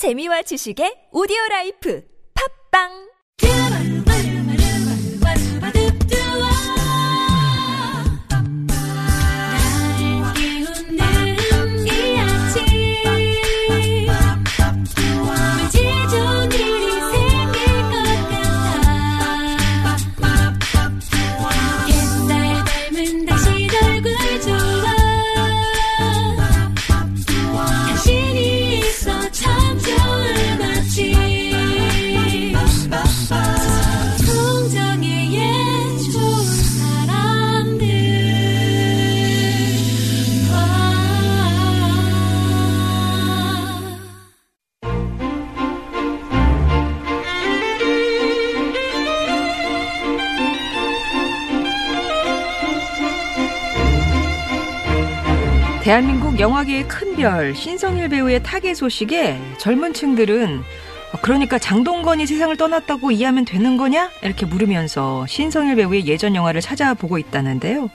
재미와 지식의 오디오 라이프. 팝빵 대한민국 영화계의 큰 별 신성일 배우의 타계 소식에 젊은 층들은 어, 그러니까 장동건이 세상을 떠났다고 이해하면 되는 거냐? 이렇게 물으면서 신성일 배우의 예전 영화를 찾아보고 있다는데요.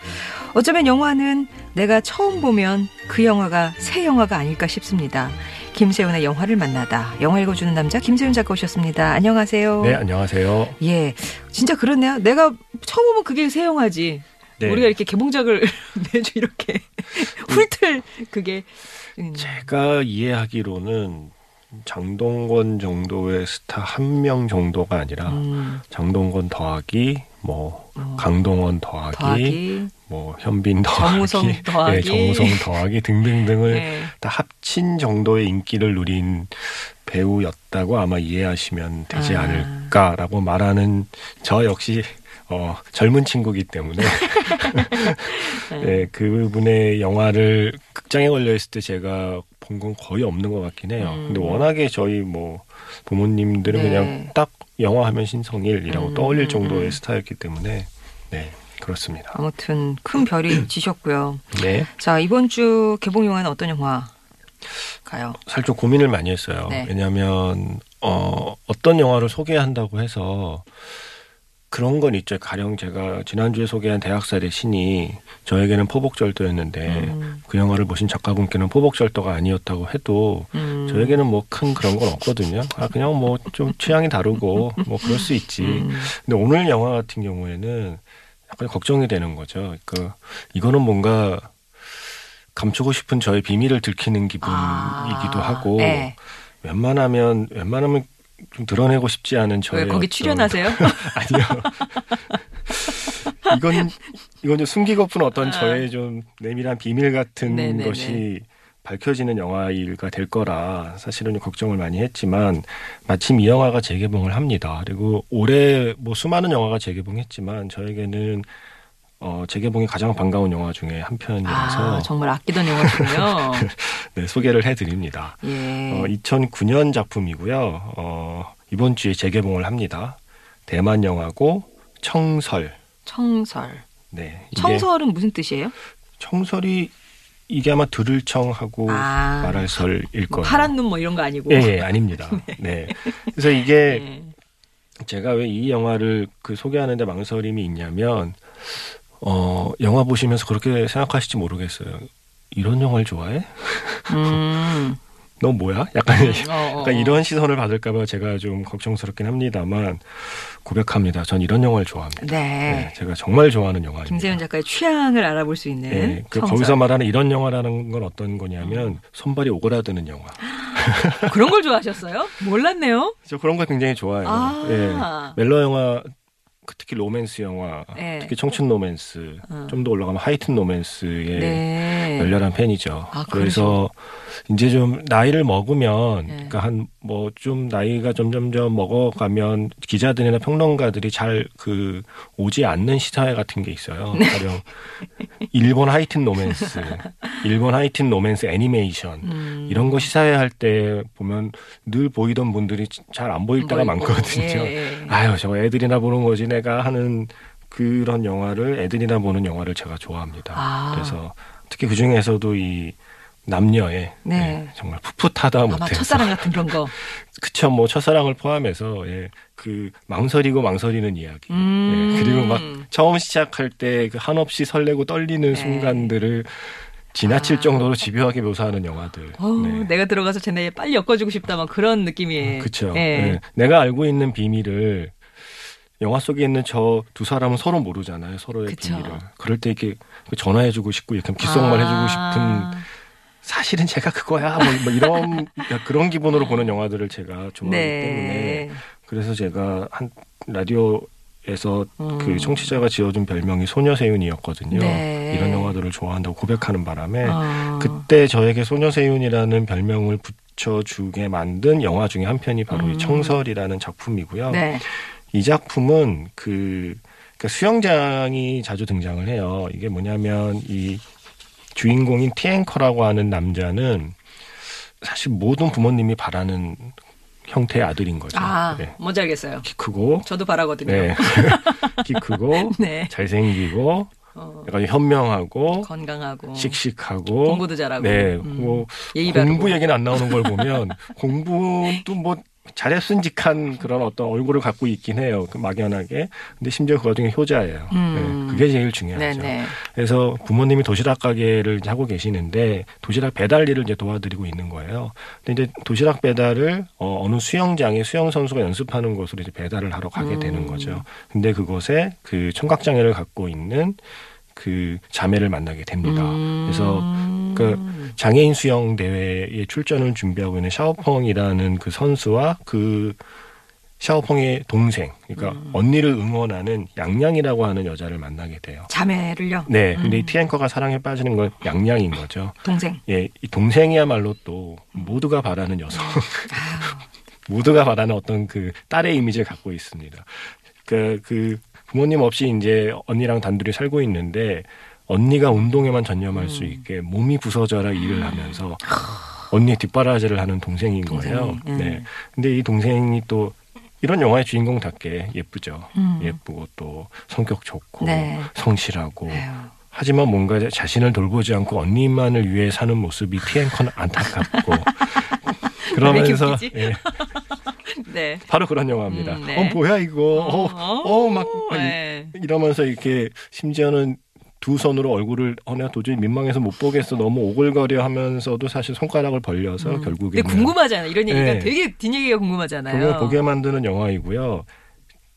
어쩌면 영화는 내가 처음 보면 그 영화가 새 영화가 아닐까 싶습니다. 김세훈의 영화를 만나다. 영화 읽어주는 남자 김세훈 작가 오셨습니다. 안녕하세요. 네, 안녕하세요. 예, 진짜 그렇네요. 내가 처음 보면 그게 새 영화지. 네. 우리가 이렇게 개봉작을 매주 이렇게 훑을 그게 음, 제가 이해하기로는 장동건 정도의 스타 한 명 정도가 아니라 음, 장동건 더하기 뭐 어, 강동원 더하기, 더하기 뭐 현빈 더하기, 정우성 더하기. 예, 정우성 더하기 등등등을 네. 다 합친 정도의 인기를 누린 배우였다고 아마 이해하시면 되지 아. 않을까라고 말하는 저 역시 어, 젊은 친구기 때문에 네, 그분의 영화를 극장에 걸려 있을 때 제가 본 건 거의 없는 것 같긴 해요. 음. 근데 워낙에 저희 뭐 부모님들은 네. 그냥 딱 영화 하면 신성일이라고 음, 떠올릴 음, 정도의 음. 스타였기 때문에 네 그렇습니다. 아무튼 큰 별이 지셨고요. 네 자 이번 주 개봉 영화는 어떤 영화 가요? 살짝 고민을 많이 했어요. 네. 왜냐하면 어, 어떤 영화를 소개한다고 해서 그런 건 있죠. 가령 제가 지난주에 소개한 대학살의 신이 저에게는 포복절도였는데 음, 그 영화를 보신 작가분께는 포복절도가 아니었다고 해도 음, 저에게는 뭐 큰 그런 건 없거든요. 아 그냥 뭐 좀 취향이 다르고 뭐 그럴 수 있지. 음, 근데 오늘 영화 같은 경우에는 약간 걱정이 되는 거죠. 그 이거는 뭔가 감추고 싶은 저의 비밀을 들키는 기분이기도 아, 하고 네. 웬만하면 웬만하면 좀 드러내고 싶지 않은 저의 왜 거기 출연하세요? 아니요. 이건 이건 좀 숨기고픈 어떤 아. 저의 좀 내밀한 비밀 같은 네네네. 것이 밝혀지는 영화가 될 거라 사실은 좀 걱정을 많이 했지만 마침 이 영화가 재개봉을 합니다. 그리고 올해 뭐 수많은 영화가 재개봉했지만 저에게는 어, 재개봉이 가장 반가운 영화 중에 한 편이라서 아 정말 아끼던 영화군요. 네, 소개를 해드립니다. 예. 어, 2009년 작품이고요. 어, 이번 주에 재개봉을 합니다. 대만 영화고 청설. 청설. 네. 청설은 무슨 뜻이에요? 청설이 이게 아마 들을 청하고 아, 말할 설일 뭐 거예요. 파란 눈 뭐 이런 거 아니고. 예, 예, 아닙니다. 네. 그래서 이게 예. 제가 왜 이 영화를 그 소개하는데 망설임이 있냐면 어, 영화 보시면서 그렇게 생각하실지 모르겠어요. 이런 영화를 좋아해? 음. 너 뭐야? 약간 어, 어, 약간 어. 이런 시선을 받을까봐 제가 좀 걱정스럽긴 합니다만 고백합니다. 전 이런 영화를 좋아합니다. 네. 네, 제가 정말 좋아하는 영화입니다. 김세윤 작가의 취향을 알아볼 수 있는. 네, 그. 거기서 말하는 이런 영화라는 건 어떤 거냐면 손발이 오그라드는 영화. 그런 걸 좋아하셨어요? 몰랐네요. 저 그런 거 굉장히 좋아해요. 아. 예. 멜로 영화, 그 특히 로맨스 영화, 네. 특히 청춘 로맨스, 어. 좀더 올라가면 하이틴 로맨스의 네. 열렬한 팬이죠. 아, 그래서 이제 좀 나이를 먹으면, 네. 그러니까 한 뭐 좀 나이가 점점점 먹어가면 기자들이나 평론가들이 잘 그 오지 않는 시사회 같은 게 있어요. 네. 가령 일본 하이틴 로맨스, 일본 하이틴 로맨스 애니메이션 음. 이런 거 시사회 할 때 보면 늘 보이던 분들이 잘 안 보일 때가 뭐. 많거든요. 예, 예. 아유, 저거 애들이나 보는 거지 내가 하는 그런 영화를 애들이나 보는 영화를 제가 좋아합니다. 아. 그래서 특히 그 중에서도 이 남녀의 네. 예, 정말 풋풋하다 못해서 첫사랑 같은 그런 거. 그쵸 뭐 첫사랑을 포함해서 예, 그 망설이고 망설이는 이야기 음. 예, 그리고 막 처음 시작할 때 그 한없이 설레고 떨리는 네. 순간들을 지나칠 아. 정도로 집요하게 묘사하는 영화들. 어우, 네. 내가 들어가서 쟤 나이 빨리 엮어주고 싶다 막 그런 느낌이. 그렇죠. 예. 내가 알고 있는 비밀을 영화 속에 있는 저 두 사람은 서로 모르잖아요. 서로의 그쵸. 비밀을. 그럴 때 이렇게 전화해주고 싶고 이렇게 귓속말 해주고 싶은 아. 사실은 제가 그거야. 뭐, 뭐 이런 그런 기분으로 보는 영화들을 제가 좋아하기 때문에 네. 그래서 제가 한 라디오 에서 음. 그 청취자가 지어준 별명이 소녀세윤이었거든요. 네. 이런 영화들을 좋아한다고 고백하는 바람에 어. 그때 저에게 소녀세윤이라는 별명을 붙여주게 만든 영화 중에 한 편이 바로 음. 이 청설이라는 작품이고요. 네. 이 작품은 그 그러니까 수영장이 자주 등장을 해요. 이게 뭐냐면 이 주인공인 티앵커라고 하는 남자는 사실 모든 부모님이 바라는 형태의 아들인 거죠. 아, 네. 뭔지 알겠어요. 키 크고 저도 바라거든요. 네. 키 크고 네. 잘생기고 어, 약간 현명하고 건강하고 식식하고 공부도 잘하고 네, 음, 뭐 공부. 얘기는 안 나오는 걸 보면 공부도 뭐 잘했은직한 그런 어떤 얼굴을 갖고 있긴 해요. 그 막연하게. 근데 심지어 그 와중에 효자예요. 음. 네, 그게 제일 중요하죠. 네네. 그래서 부모님이 도시락 가게를 하고 계시는데 도시락 배달 일을 이제 도와드리고 있는 거예요. 근데 이제 도시락 배달을 어, 어느 수영장에 수영 선수가 연습하는 곳으로 이제 배달을 하러 가게 음. 되는 거죠. 근데 그곳에 그 청각 장애를 갖고 있는 그 자매를 만나게 됩니다. 음. 그래서 그 장애인 수영 대회에 출전을 준비하고 있는 샤오펑이라는 그 선수와 그 샤오펑의 동생, 그러니까 음. 언니를 응원하는 양양이라고 하는 여자를 만나게 돼요. 자매를요. 네, 근데 음. 이 티앵커가 사랑에 빠지는 건 양양인 거죠. 동생. 예, 이 동생이야말로 또 모두가 바라는 여성, 아, 모두가 바라는 어떤 그 딸의 이미지를 갖고 있습니다. 그, 그 부모님 없이 이제 언니랑 단둘이 살고 있는데 언니가 운동에만 전념할 수 음. 있게 몸이 부서져라 일을 하면서 언니의 뒷바라지를 하는 동생인 거예요. 동생이, 음. 네. 근데 이 동생이 또 이런 영화의 주인공답게 예쁘죠. 음. 예쁘고 또 성격 좋고 네. 성실하고 에휴. 하지만 뭔가 자신을 돌보지 않고 언니만을 위해 사는 모습이 티앵커는 안타깝고 그러면서? 예, 네. 바로 그런 영화입니다. 음, 네. 어 뭐야 이거 어어막 네. 이러면서 이렇게 심지어는 두 손으로 얼굴을 어 내가 도저히 민망해서 못 보겠어 너무 오글거려 하면서도 사실 손가락을 벌려서 음. 결국에 근데 궁금하잖아요. 이런 얘기가 네. 되게 뒷얘기가 궁금하잖아요. 보게, 보게 만드는 영화이고요.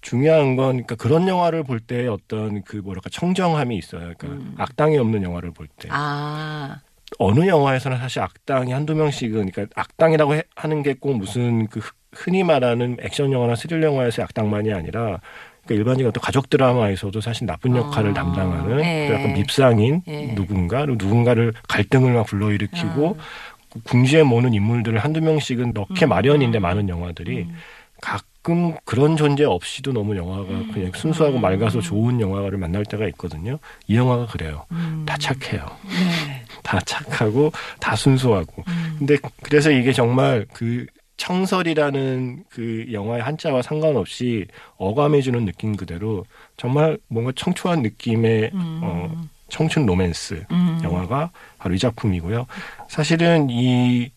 중요한 건 그러니까 그런 영화를 볼 때 어떤 그 뭐랄까 청정함이 있어요. 그러니까 음. 악당이 없는 영화를 볼 때. 아, 어느 영화에서는 사실 악당이 한두 명씩은 그러니까 악당이라고 해- 하는 게 꼭 무슨 그 흔- 흔히 말하는 액션 영화나 스릴 영화에서의 악당만이 아니라 그러니까 일반적인 어떤 가족 드라마에서도 사실 나쁜 역할을 아, 담당하는 예. 또 약간 밉상인 예. 누군가 그리고 누군가를 갈등을 막 불러일으키고 아. 궁지에 모는 인물들을 한두 명씩은 넣게 음, 마련인데 음. 많은 영화들이 음. 가끔 그런 존재 없이도 너무 영화가 그냥 순수하고 음. 맑아서 좋은 영화를 만날 때가 있거든요. 이 영화가 그래요. 음. 다 착해요. 네. 다 착하고 다 순수하고. 음. 근데 그래서 이게 정말 그 청설이라는 그 영화의 한자와 상관없이 어감해주는 느낌 그대로 정말 뭔가 청초한 느낌의 음. 어, 청춘 로맨스 음. 영화가 바로 이 작품이고요. 사실은 이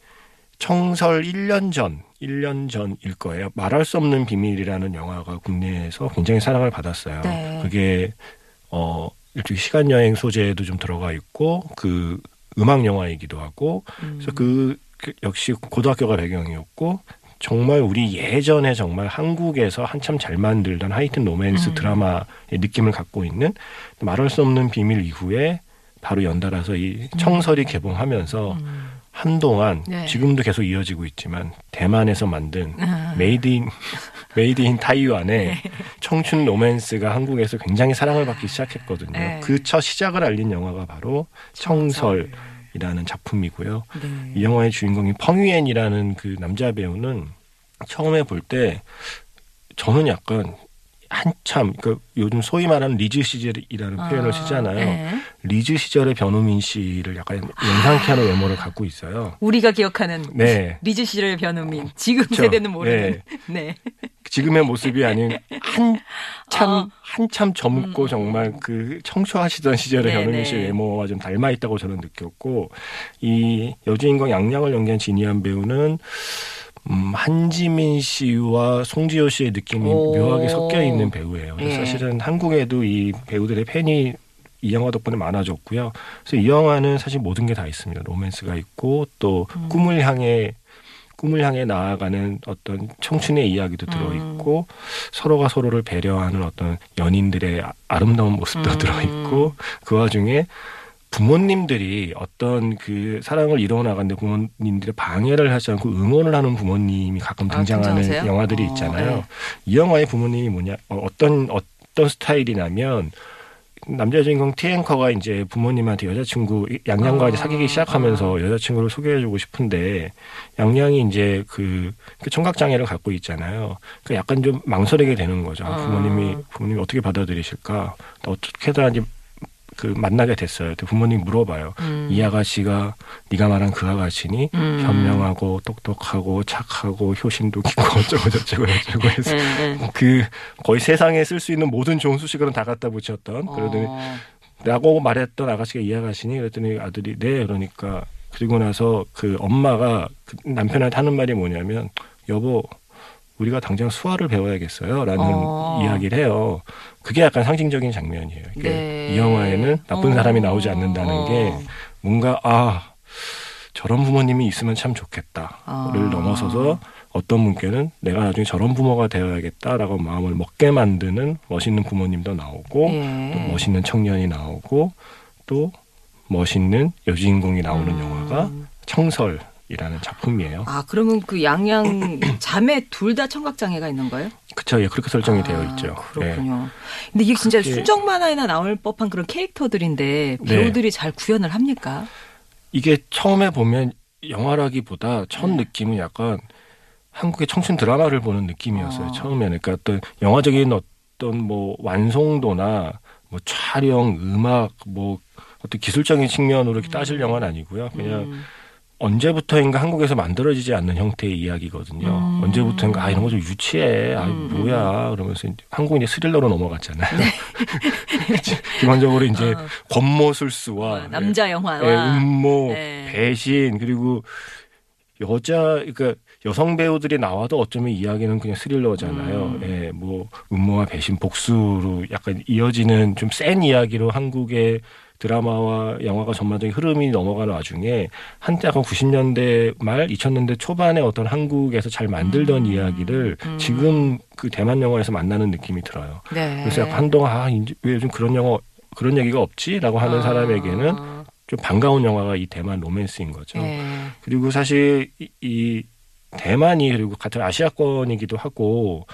청설 1년 전, 1년 전일 거예요. 말할 수 없는 비밀이라는 영화가 국내에서 굉장히 사랑을 받았어요. 네. 그게 어 일종의 시간 여행 소재도 좀 들어가 있고 그 음악 영화이기도 하고 그래서 그, 그 역시 고등학교가 배경이었고 정말 우리 예전에 정말 한국에서 한참 잘 만들던 하이틴 로맨스 음. 드라마의 느낌을 갖고 있는 말할 수 없는 비밀 이후에 바로 연달아서 이 청설이 개봉하면서 음. 한동안 네. 지금도 계속 이어지고 있지만 대만에서 만든 아. made in made in Taiwan의 네. 청춘 로맨스가 한국에서 굉장히 사랑을 받기 시작했거든요. 네. 그첫 시작을 알린 영화가 바로 청설 이라는 작품이고요. 네. 이 영화의 주인공이 펑위옌이라는 그 남자 배우는 처음에 볼 때 저는 약간 한참 그 요즘 소위 말하는 리즈 시절이라는 표현을 쓰잖아요. 네. 리즈 시절의 변우민 씨를 약간 연상케 하는 외모를 갖고 있어요. 우리가 기억하는 네. 리즈 시절 변우민. 지금 그쵸. 세대는 모르는. 네. 지금의 모습이 아닌 한참 아. 한참 젊고 정말 그 청초하시던 시절의. 변우민 씨 외모와 좀 닮아 있다고 저는 느꼈고 이 여주인공 양양을 연기한 진이한 배우는 음, 한지민 씨와 송지효 씨의 느낌이 오. 묘하게 섞여 있는 배우예요. 예. 사실은 한국에도 이 배우들의 팬이 이 영화 덕분에 많아졌고요. 그래서 이 영화는 사실 모든 게 다 있습니다. 로맨스가 있고 또 음. 꿈을 향해 꿈을 향해 나아가는 어떤 청춘의 이야기도 음. 들어 있고 서로가 서로를 배려하는 어떤 연인들의 아- 아름다운 모습도 음. 들어 있고 그 와중에 부모님들이 어떤 그 사랑을 이뤄나가는데 부모님들의 방해를 하지 않고 응원을 하는 부모님이 가끔 아, 등장하는 괜찮으세요? 영화들이 어, 있잖아요. 네. 이 영화의 부모님이 뭐냐 어, 어떤 어떤 스타일이냐면 남자 주인공 티앵커가 이제 부모님한테 여자친구 양양과 이제 아, 사귀기 시작하면서 여자친구를 소개해주고 싶은데 양양이 이제 그, 그 청각 장애를 갖고 있잖아요. 그 약간 좀 망설이게 되는 거죠. 아, 아. 부모님이 부모님이 어떻게 받아들이실까? 어떻게든 이제 그 만나게 됐어요. 부모님 물어봐요. 음. 이 아가씨가 네가 말한 그 아가씨니 음. 현명하고 똑똑하고 착하고 효심도 깊고 어쩌고 저쩌고 저쩌고 해서 네, 네. 그 거의 세상에 쓸 수 있는 모든 좋은 수식어는 다 갖다 붙였던 그러더니 어. 라고 말했던 아가씨가 이 아가씨니 그랬더니 아들이 네 그러니까 그리고 나서 그 엄마가 그 남편한테 하는 말이 뭐냐면 여보 우리가 당장 수화를 배워야겠어요 라는 어. 이야기를 해요. 그게 약간 상징적인 장면이에요. 이게 네. 이 영화에는 나쁜 어. 사람이 나오지 않는다는 어. 게 뭔가 아 저런 부모님이 있으면 참 좋겠다를 아. 넘어서서 어떤 분께는 내가 나중에 저런 부모가 되어야겠다라고 마음을 먹게 만드는 멋있는 부모님도 나오고 예. 또 멋있는 청년이 나오고 또 멋있는 여주인공이 나오는 음. 영화가 청설 이라는 작품이에요. 아 그러면 그 양양 자매 둘 다 청각 장애가 있는 거예요? 그쵸, 예, 그렇게 설정이 아, 되어 있죠. 예. 그렇군요. 근데 이게 진짜 그게- 순정 만화에나 나올 법한 그런 캐릭터들인데 네. 배우들이 잘 구현을 합니까? 이게 처음에 보면 영화라기보다 첫 네. 느낌은 약간 한국의 청춘 드라마를 보는 느낌이었어요. 어. 처음에는 그러니까 어떤 영화적인 어떤 뭐 완성도나 뭐 촬영, 음악, 뭐 어떤 기술적인 측면으로 이렇게 따질 영화는 아니고요. 그냥 음. 언제부터인가 한국에서 만들어지지 않는 형태의 이야기거든요. 음. 언제부터인가 아 이런 거 좀 유치해. 아 음, 뭐야. 그러면서 이제 한국은 이제 스릴러로 넘어갔잖아요. 그치? 기본적으로 이제 어. 권모술수와 어, 남자 영화와 예, 음모, 네. 배신 그리고 여자 그러니까 여성 배우들이 나와도 어쩌면 이야기는 그냥 스릴러잖아요. 음. 예, 뭐 음모와 배신 복수로 약간 이어지는 좀 센 이야기로 한국의 드라마와 영화가 전반적인 흐름이 넘어가는 와중에 한때 약간 90년대 말 2000년대 초반에 어떤 한국에서 잘 만들던 음. 이야기를 음. 지금 그 대만 영화에서 만나는 느낌이 들어요. 네. 그래서 약간 한동안 아, 왜 요즘 그런 영화 그런 얘기가 없지라고 하는 아. 사람에게는 좀 반가운 영화가 이 대만 로맨스인 거죠. 예. 그리고 사실 이, 이 대만이 그리고 같은 아시아권이기도 하고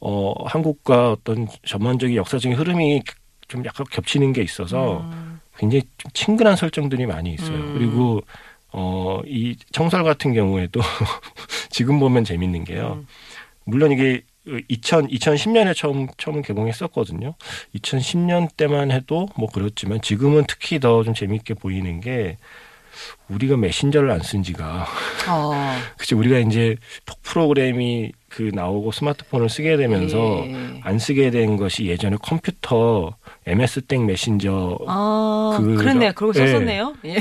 어 한국과 어떤 전반적인 역사적인 흐름이 좀 약간 겹치는 게 있어서 음. 굉장히 좀 친근한 설정들이 많이 있어요. 음. 그리고 어 이 청설 같은 경우에도 지금 보면 재밌는 게요. 음. 물론 이게 2000 2010년에 처음 처음 개봉했었거든요. 2010년 때만 해도 뭐 그렇지만 지금은 특히 더 좀 재밌게 보이는 게 우리가 메신저를 안 쓴 지가 어. 그치 우리가 이제 톡 프로그램이 그 나오고 스마트폰을 쓰게 되면서 예. 안 쓰게 된 것이 예전에 컴퓨터 MS 땡 메신저 아, 그- 그렇네요. 그러고 예. 썼었네요. 예.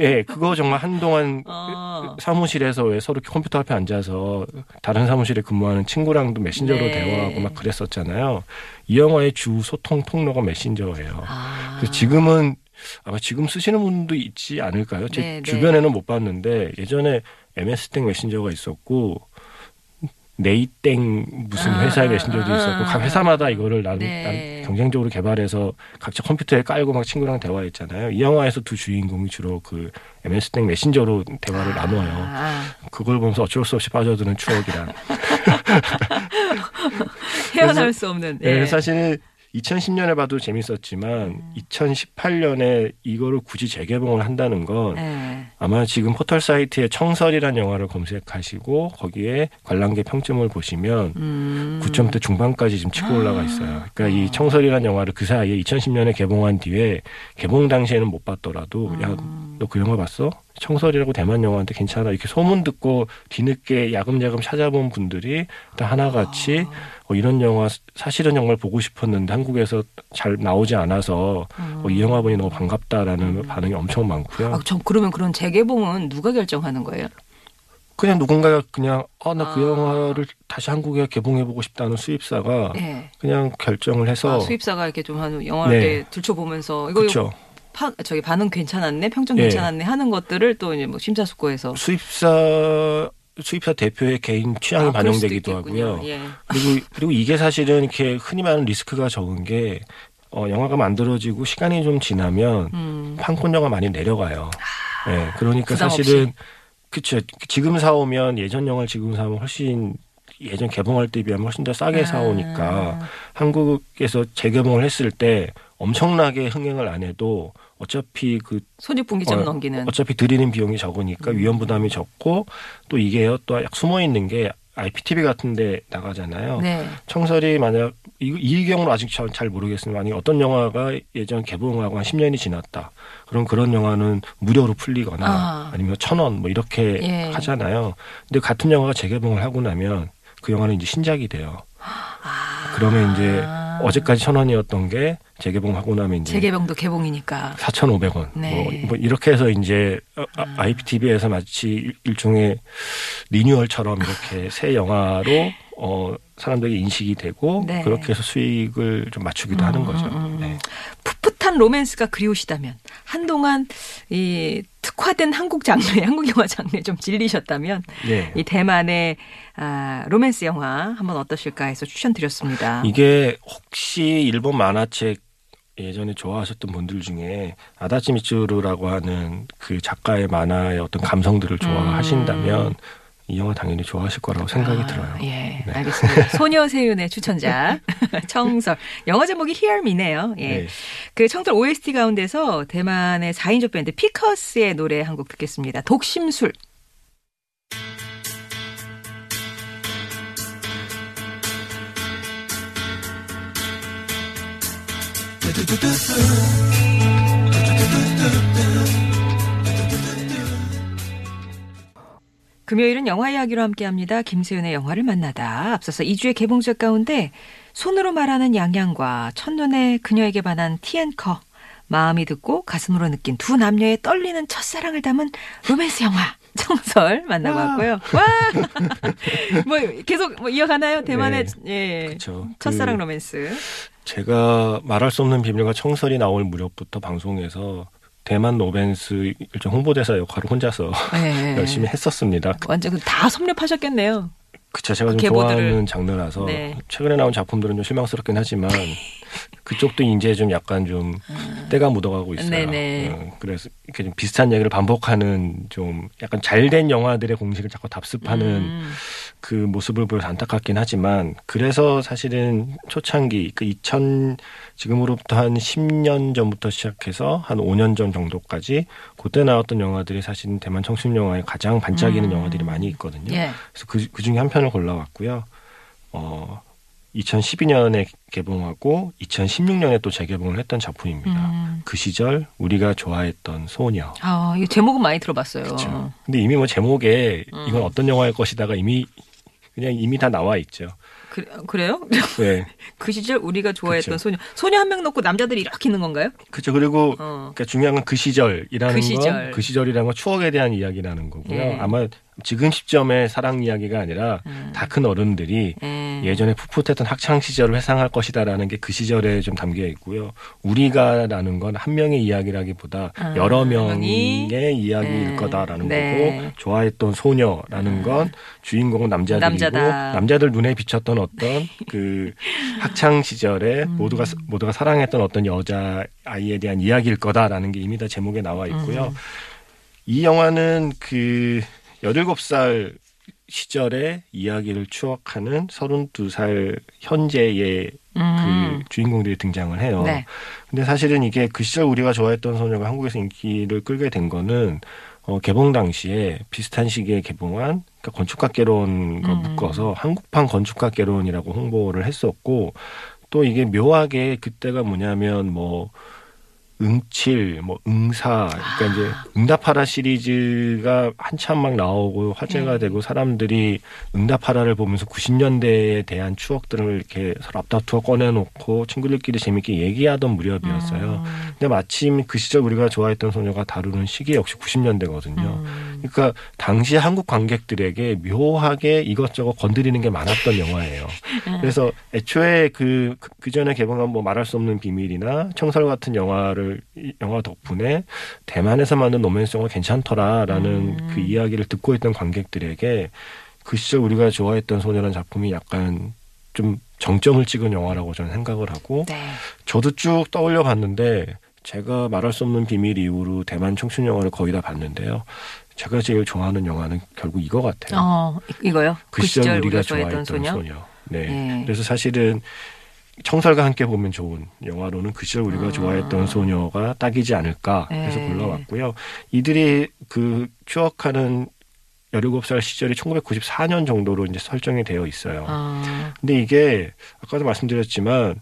예 그거 정말 한동안 어. 사무실에서 왜 서로 컴퓨터 앞에 앉아서 다른 사무실에 근무하는 친구랑도 메신저로 네. 대화하고 막 그랬었잖아요. 이 영화의 주 소통 통로가 메신저예요. 아. 그래서 지금은 아마 지금 쓰시는 분도 있지 않을까요? 제 네, 네. 주변에는 못 봤는데 예전에 MS땡 메신저가 있었고 네이땡 무슨 아, 회사의 메신저도 아, 있었고 각 아, 회사마다 이거를 난, 네. 난 경쟁적으로 개발해서 각자 컴퓨터에 깔고 막 친구랑 대화했잖아요. 이 영화에서 두 주인공이 주로 그 MS땡 메신저로 대화를 나눠요. 아, 그걸 보면서 어쩔 수 없이 빠져드는 추억이라. 헤어나올 수 없는. 네, 예. 사실 2010년에 봐도 재밌었지만 음. 2018년에 이거를 굳이 재개봉을 한다는 건 예. 아마 지금 포털 사이트에 청설이라는 영화를 검색하시고 거기에 관람객 평점을 보시면 음. 9점대 중반까지 지금 치고 올라가 있어요. 그러니까 이 청설이라는 영화를 그 사이에 2010년에 개봉한 뒤에 개봉 당시에는 못 봤더라도 야 음. 너그 영화 봤어? 청설이라고 대만 영화인데 괜찮아. 이렇게 소문 듣고 뒤늦게 야금야금 찾아본 분들이 다 하나같이 어, 이런 영화 사실은 정말 보고 싶었는데 한국에서 잘 나오지 않아서 어, 이 영화 보니 너무 반갑다라는 반응이 엄청 많고요. 아, 전 그러면 그런 재개봉은 누가 결정하는 거예요? 그냥 누군가가 그냥 아나그 아. 영화를 다시 한국에 개봉해 보고 싶다는 수입사가 예. 그냥 결정을 해서 아, 수입사가 이렇게 좀한 영화를 네. 들춰보면서 이거 그렇죠. 파, 저기 반응 괜찮았네, 평점 예. 괜찮았네 하는 것들을 또 이제 뭐 심사숙고해서 수입사 수입사 대표의 개인 취향이 아, 반영되기도. 하고요. 예. 그리고 그리고 이게 사실은 이렇게 흔히 말하는 리스크가 적은 게 어, 영화가 만들어지고 시간이 좀 지나면 음. 판권료가 많이 내려가요. 예, 그러니까 부담 사실은 그쵸. 지금 사오면 예전 영화를 지금 사오면 훨씬 예전 개봉할 때 비하면 훨씬 더 싸게 아. 사오니까 한국에서 재개봉을 했을 때 엄청나게 흥행을 안 해도 어차피 그 손익분기점 어, 넘기는. 어차피 들이는 비용이 적으니까 음. 위험 부담이 적고 또 이게요 또 약 숨어 있는 게 IPTV 같은데 나가잖아요. 네. 청설이 만약 이, 이 경우는 아직 잘, 잘 모르겠습니다. 만약 어떤 영화가 예전 개봉하고 한 10년이 지났다. 그럼 그런 영화는 무료로 풀리거나 아. 아. 니면 천 원 뭐 이렇게 예. 하잖아요. 근데 같은 영화가 재개봉을 하고 나면 그 영화는 이제 신작이 돼요. 아. 그러면 이제 어제까지 천 원이었던 게 재개봉하고 나면 이제 재개봉도 개봉이니까. 4,500원. 네. 뭐, 뭐 이렇게 해서 이제 어, 아, 아. IPTV에서 마치 일- 일종의 리뉴얼처럼 이렇게 새 영화로 어 사람들이 인식이 되고 네. 그렇게 해서 수익을 좀 맞추기도 하는 음, 거죠. 음, 음. 네. 풋풋한 로맨스가 그리우시다면 한동안 이 특화된 한국 장르, 한국 영화 장르에 좀 질리셨다면 네. 이 대만의 아, 로맨스 영화 한번 어떠실까 해서 추천드렸습니다. 이게 혹시 일본 만화책 예전에 좋아하셨던 분들 중에 아다치 미츠루라고 하는 그 작가의 만화의 어떤 감성들을 좋아하신다면 이 영화 당연히 좋아하실 거라고 생각이 아, 들어요. 예, 네. 알겠습니다. 소녀세윤의 추천자 청설. 영화 제목이 Hear Me네요. 예. 네. 그 청설 OST 가운데서 대만의 4인조 밴드 피커스의 노래 한 곡 듣겠습니다. 독심술. 금요일은 영화 이야기로 함께합니다. 김세윤의 영화를 만나다. 앞서서 2주의 개봉작 가운데 손으로 말하는 양양과 첫눈에 그녀에게 반한 티앤커 마음으로 듣고 가슴으로 느낀 두 남녀의 떨리는 첫사랑을 담은 로맨스 영화 청설 만나고 와. 뭐 계속 뭐 이어가나요? 대만의 예 그렇죠. 첫사랑 그 로맨스. 제가 말할 수 없는 비밀과 청설이 나올 무렵부터 방송에서 대만 로맨스 일종 홍보대사 역할을 혼자서 예. 열심히 했었습니다. 완전 그다 섭렵하셨겠네요. 그쵸 제가 좀 계보들을- 좋아하는 장르라서 네. 최근에 나온 작품들은 좀 실망스럽긴 하지만 그쪽도 이제 좀 약간 좀 때가 묻어가고 있어요. 음. 그래서 이렇게 좀 비슷한 얘기를 반복하는 좀 약간 잘된 영화들의 공식을 자꾸 답습하는 음. 그 모습을 보여서 안타깝긴 하지만 그래서 사실은 초창기 그 2000 지금으로부터 한 10년 전부터 시작해서 한 5년 전 정도까지 그때 나왔던 영화들이 사실은 대만 청춘 영화에 가장 반짝이는 음. 영화들이 많이 있거든요. 예. 그래서 그, 그 중에 한 편을 골라왔고요. 어, 2012년에 개봉하고 2016년에 또 재개봉을 했던 작품입니다. 음. 그 시절 우리가 좋아했던 소녀. 아, 이 제목은 많이 들어봤어요. 그렇죠. 근데 이미 뭐 제목에 음. 이건 어떤 영화일 것이다가 이미 그냥 이미 다 나와 있죠. 그, 그래요? 네. 그 시절 우리가 좋아했던 그쵸. 소녀. 소녀 한명 넣고 남자들이 이렇게 있는 건가요? 그렇죠. 그리고 어. 그러니까 중요한 건 그 시절이라는 그 시절. 건 그 시절이라는 건 추억에 대한 이야기라는 거고요. 예. 아마 지금 시점의 사랑 이야기가 아니라 음. 다큰 어른들이 예. 예전에 풋풋했던 학창 시절을 회상할 것이다라는 게 그 시절에 좀 담겨 있고요. 우리가라는 건 한 명의 이야기라기보다 아, 여러 명이? 명의 이야기일 네. 거다라는 네. 거고 좋아했던 소녀라는 건 주인공은 남자들이고 남자다. 남자들 눈에 비쳤던 어떤 그 학창 시절에 음. 모두가 모두가 사랑했던 어떤 여자 아이에 대한 이야기일 거다라는 게 이미 다 제목에 나와 있고요. 음. 이 영화는 그 17살 시절의 이야기를 추억하는 32살 현재의 음. 그 주인공들이 등장을 해요. 네. 근데 사실은 이게 그 시절 우리가 좋아했던 소녀가 한국에서 인기를 끌게 된 거는 어, 개봉 당시에 비슷한 시기에 개봉한 그러니까 건축학개론과 음. 묶어서 한국판 건축학개론이라고 홍보를 했었고 또 이게 묘하게 그때가 뭐냐면 뭐 응칠, 뭐 응사, 그러니까 이제 응답하라 시리즈가 한참 막 나오고 화제가 네. 되고 사람들이 응답하라를 보면서 90년대에 대한 추억들을 이렇게 서로 앞다투어 꺼내놓고 친구들끼리 재밌게 얘기하던 무렵이었어요. 음. 근데 마침 그 시절 우리가 좋아했던 소녀가 다루는 시기 역시 90년대거든요. 음. 그러니까 당시 한국 관객들에게 묘하게 이것저것 건드리는 게 많았던 영화예요. 그래서 애초에 그, 그, 그 전에 개봉한 뭐 말할 수 없는 비밀이나 청설 같은 영화를, 이 영화 덕분에 대만에서 만든 로맨스 영화 괜찮더라라는 음. 그 이야기를 듣고 있던 관객들에게 그 시절 우리가 좋아했던 소녀라는 작품이 약간 좀 정점을 찍은 영화라고 저는 생각을 하고 네. 저도 쭉 떠올려 봤는데 제가 말할 수 없는 비밀 이후로 대만 청춘 영화를 거의 다 봤는데요. 제가 제일 좋아하는 영화는 결국 이거 같아요. 어, 이- 이거요? 그 시절 우리가 좋아했던 소녀. 네. 예. 그래서 사실은 청설과 함께 보면 좋은 영화로는 그 시절 우리가 아. 좋아했던 소녀가 딱이지 않을까 해서 예. 골라왔고요. 이들이 그 추억하는 17살 시절이 1994년 정도로 이제 설정이 되어 있어요. 아, 근데 이게 아까도 말씀드렸지만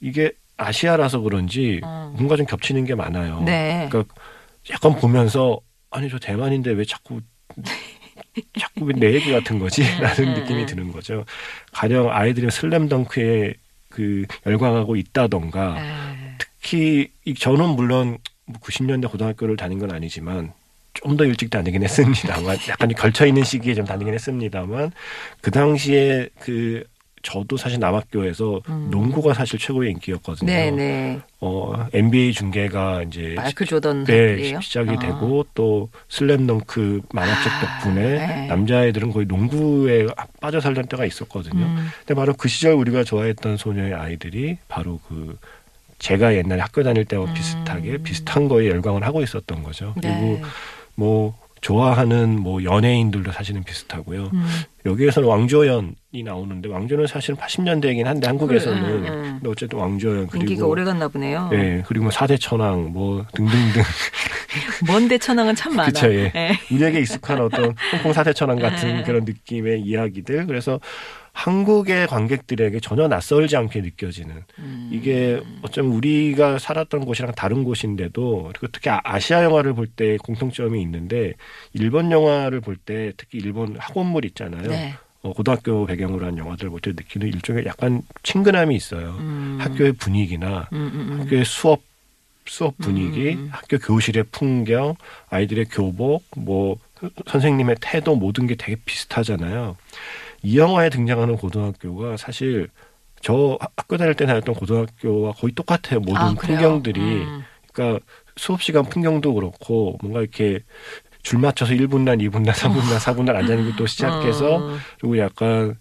이게 아시아라서 그런지 어. 뭔가 좀 겹치는 게 많아요. 네. 그러니까 약간 보면서 아니 저 대만인데 왜 자꾸 자꾸 왜 내 얘기 같은 거지? 라는 음, 느낌이 음. 드는 거죠. 가령 아이들이 슬램덩크에 그 열광하고 있다던가 에, 특히 이 저는 물론 뭐 90년대 고등학교를 다닌 건 아니지만 좀 더 일찍 다니긴 했습니다만 약간 걸쳐 있는 시기에 좀 다니긴 했습니다만 그 당시에 그 저도 사실 남학교에서 음. 농구가 사실 최고의 인기였거든요. 네네. 어 NBA 중계가 이제 마이클 조던 네, 학교예요? 시작이 아. 되고 또 슬램덩크 만화책 아, 덕분에 네. 남자애들은 거의 농구에 빠져 살던 때가 있었거든요. 음. 근데 바로 그 시절 우리가 좋아했던 소녀의 아이들이 바로 그 제가 옛날에 학교 다닐 때와 음. 비슷하게 비슷한 거에 열광을 하고 있었던 거죠. 그리고 네. 뭐 좋아하는 뭐 연예인들도 사실은 비슷하고요. 음. 여기에서는 왕조연이 나오는데 왕조연은 사실은 80년대이긴 한데 한국에서는 음, 음. 근데 어쨌든 왕조연 그리고 인기가 오래 갔나 보네요. 예, 그리고 뭐 사대 천왕 뭐 등등등 먼데 천왕은 참 많아. 그쵸, 예. 예. 우리에게 익숙한 어떤 홍콩 사대 천왕 같은 네. 그런 느낌의 이야기들 그래서 한국의 관객들에게 전혀 낯설지 않게 느껴지는 음. 이게 어쩌면 우리가 살았던 곳이랑 다른 곳인데도 그리고 특히 아- 아시아 영화를 볼 때 공통점이 있는데 일본 영화를 볼 때 특히 일본 학원물 있잖아요. 네. 어, 고등학교 배경으로 한 영화들을 볼때 느끼는 일종의 약간 친근함이 있어요. 음. 학교의 분위기나 음, 음, 음. 학교의 수업 수업 분위기, 음. 학교 교실의 풍경, 아이들의 교복, 뭐 선생님의 태도 모든 게 되게 비슷하잖아요. 이 영화에 등장하는 고등학교가 사실 저 학교 다닐 때 다녔던 고등학교와 거의 똑같아요. 모든 아? 풍경들이. 음. 그러니까 수업 시간 풍경도 그렇고 뭔가 이렇게 줄 맞춰서 1분단, 2분단, 3분단, 4분단 앉아있는 것도 시작해서 어. 그리고 약간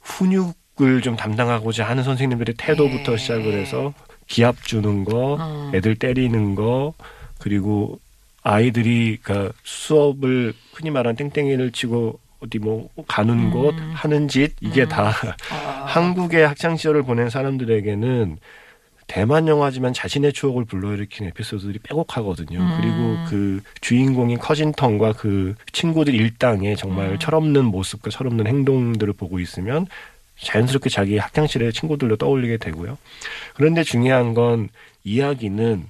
훈육을 좀 담당하고자 하는 선생님들의 태도부터 예. 시작을 해서 기합 주는 거, 어. 애들 때리는 거, 그리고 아이들이 그 수업을 흔히 말하는 땡땡이를 치고 어디 뭐 가는 음. 곳, 하는 짓 이게 음. 다 아. 한국의 학창 시절을 보낸 사람들에게는 대만 영화지만 자신의 추억을 불러일으키는 에피소드들이 빼곡하거든요. 음. 그리고 그 주인공인 커진턴과 그 친구들 일당의 정말 음. 철없는 모습과 철없는 행동들을 보고 있으면 자연스럽게 자기 학창시절의 친구들도 떠올리게 되고요. 그런데 중요한 건 이야기는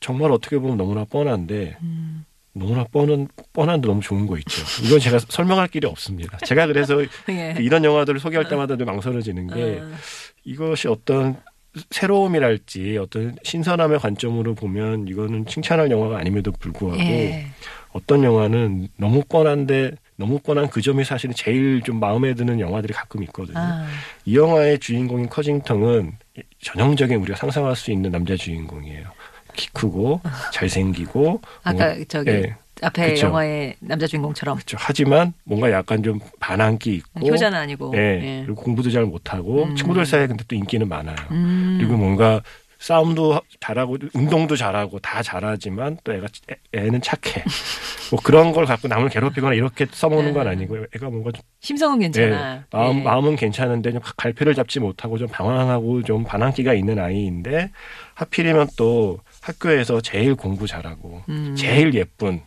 정말 어떻게 보면 너무나 뻔한데 음. 너무나 뻔한 뻔한데 너무 좋은 거 있죠. 이건 제가 설명할 길이 없습니다. 제가 그래서 예. 이런 영화들을 소개할 때마다 좀 망설여지는 게 어. 이것이 어떤 새로움이랄지 어떤 신선함의 관점으로 보면 이거는 칭찬할 영화가 아님에도 불구하고 예. 어떤 영화는 너무 뻔한데 너무 뻔한 그 점이 사실은 제일 좀 마음에 드는 영화들이 가끔 있거든요. 아. 이 영화의 주인공인 커징턴은 전형적인 우리가 상상할 수 있는 남자 주인공이에요. 키 크고 잘생기고 아까 뭔가- 저기 예, 앞에 그쵸. 영화의 남자 주인공처럼 그렇죠. 하지만 뭔가 약간 좀 반항기 있고 효자는 아니고. 예, 예. 그리고 공부도 잘 못하고 음. 친구들 사이에 근데 또 인기는 많아요. 음. 그리고 뭔가 싸움도 잘하고 운동도 잘하고 다 잘하지만 또 애가 애- 애는 착해. 뭐 그런 걸 갖고 남을 괴롭히거나 이렇게 써먹는 건 네. 아니고 애가 뭔가 좀 심성은 괜찮아. 예, 마음 예. 마음은 괜찮은데 좀 갈피를 잡지 못하고 좀 방황하고 좀 반항기가 있는 아이인데 하필이면 또 학교에서 제일 공부 잘하고 음. 제일 예쁜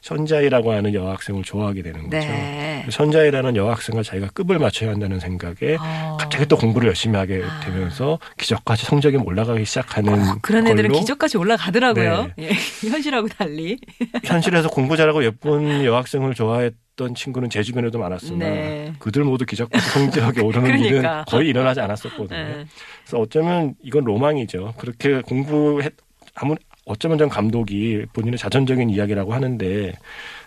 선자이라고 하는 여학생을 좋아하게 되는 거죠. 네. 선자이라는 여학생과 자기가 급을 맞춰야 한다는 생각에 어. 갑자기 또 공부를 열심히 하게 아. 되면서 기적같이 성적이 올라가기 시작하는 어, 그런 애들은 기적까지 올라가더라고요. 네. 예. 현실하고 달리. 현실에서 공부 잘하고 예쁜 여학생을 좋아했던 친구는 제 주변에도 많았으나 네. 그들 모두 기적같이 성적이 오르는 그러니까. 일은 거의 일어나지 않았었거든요. 예. 그래서 어쩌면 이건 로망이죠. 그렇게 공부했 아무 어쩌면 전 감독이 본인의 자전적인 이야기라고 하는데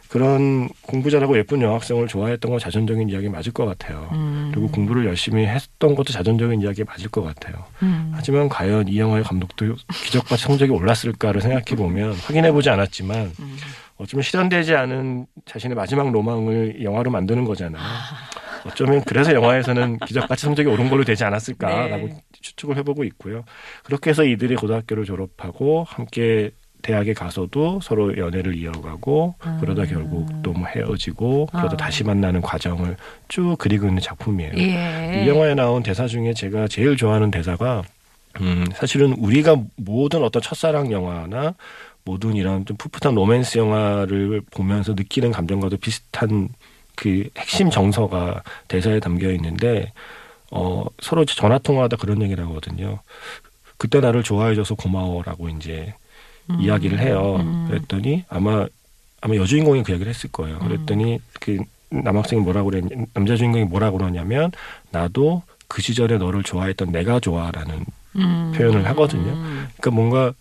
그런 공부 잘하고 예쁜 여학생을 좋아했던 건 자전적인 이야기 맞을 것 같아요. 음. 그리고 공부를 열심히 했던 것도 자전적인 이야기 맞을 것 같아요. 음. 하지만 과연 이 영화의 감독도 기적같이 성적이 올랐을까를 생각해 보면 확인해 보지 않았지만 음. 어쩌면 실현되지 않은 자신의 마지막 로망을 영화로 만드는 거잖아요. 어쩌면 그래서 영화에서는 기적같이 성적이 오른 걸로 되지 않았을까라고 네. 추측을 해보고 있고요. 그렇게 해서 이들이 고등학교를 졸업하고 함께 대학에 가서도 서로 연애를 이어가고 그러다 결국 또 뭐 헤어지고 그러다 아. 다시 만나는 과정을 쭉 그리고 있는 작품이에요. 예. 이 영화에 나온 대사 중에 제가 제일 좋아하는 대사가 음, 사실은 우리가 모든 어떤 첫사랑 영화나 모든 이런 좀 풋풋한 로맨스 영화를 보면서 느끼는 감정과도 비슷한 그 핵심 정서가 대사에 담겨 있는데 어, 서로 전화 통화하다 그런 얘기를 하거든요. 그때 나를 좋아해줘서 고마워라고 이제 음. 이야기를 해요. 음. 그랬더니 아마 아마 여주인공이 그 얘기를 했을 거예요. 그랬더니 그 남학생이 뭐라고 그랬 남자 주인공이 뭐라고 그러냐면 나도 그 시절에 너를 좋아했던 내가 좋아라는 음. 표현을 하거든요. 음. 그러니까 뭔가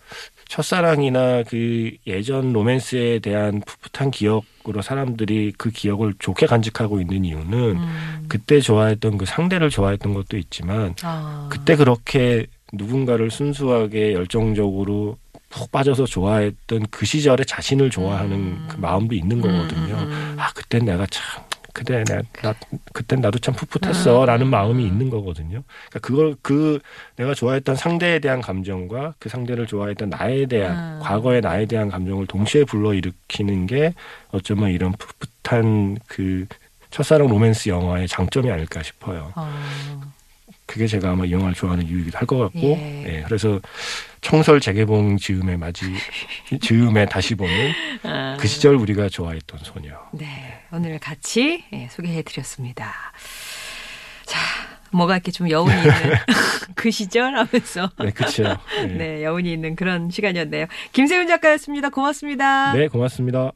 첫사랑이나 그 예전 로맨스에 대한 풋풋한 기억으로 사람들이 그 기억을 좋게 간직하고 있는 이유는 음. 그때 좋아했던 그 상대를 좋아했던 것도 있지만 아. 그때 그렇게 누군가를 순수하게 열정적으로 푹 빠져서 좋아했던 그 시절의 자신을 좋아하는 음. 그 마음도 있는 거거든요. 음, 음. 아 그땐 내가 참 그때 나, 나 그땐 나도 참 풋풋했어라는 음. 마음이 있는 거거든요. 그러니까 그걸 그 내가 좋아했던 상대에 대한 감정과 그 상대를 좋아했던 나에 대한 음. 과거의 나에 대한 감정을 동시에 불러일으키는 게 어쩌면 이런 풋풋한 그 첫사랑 로맨스 영화의 장점이 아닐까 싶어요. 어. 그게 제가 아마 이 영화를 좋아하는 이유이기도 할 것 같고, 예. 예, 그래서 청설 재개봉 즈음에 맞이 즈음에 다시 보는 아. 그 시절 우리가 좋아했던 소녀. 네, 오늘 같이 예, 소개해드렸습니다. 자, 뭐가 이렇게 좀 여운이 있는 그 시절 하면서 네, 그렇죠. 네. 네, 여운이 있는 그런 시간이었네요. 김세윤 작가였습니다. 고맙습니다. 네, 고맙습니다.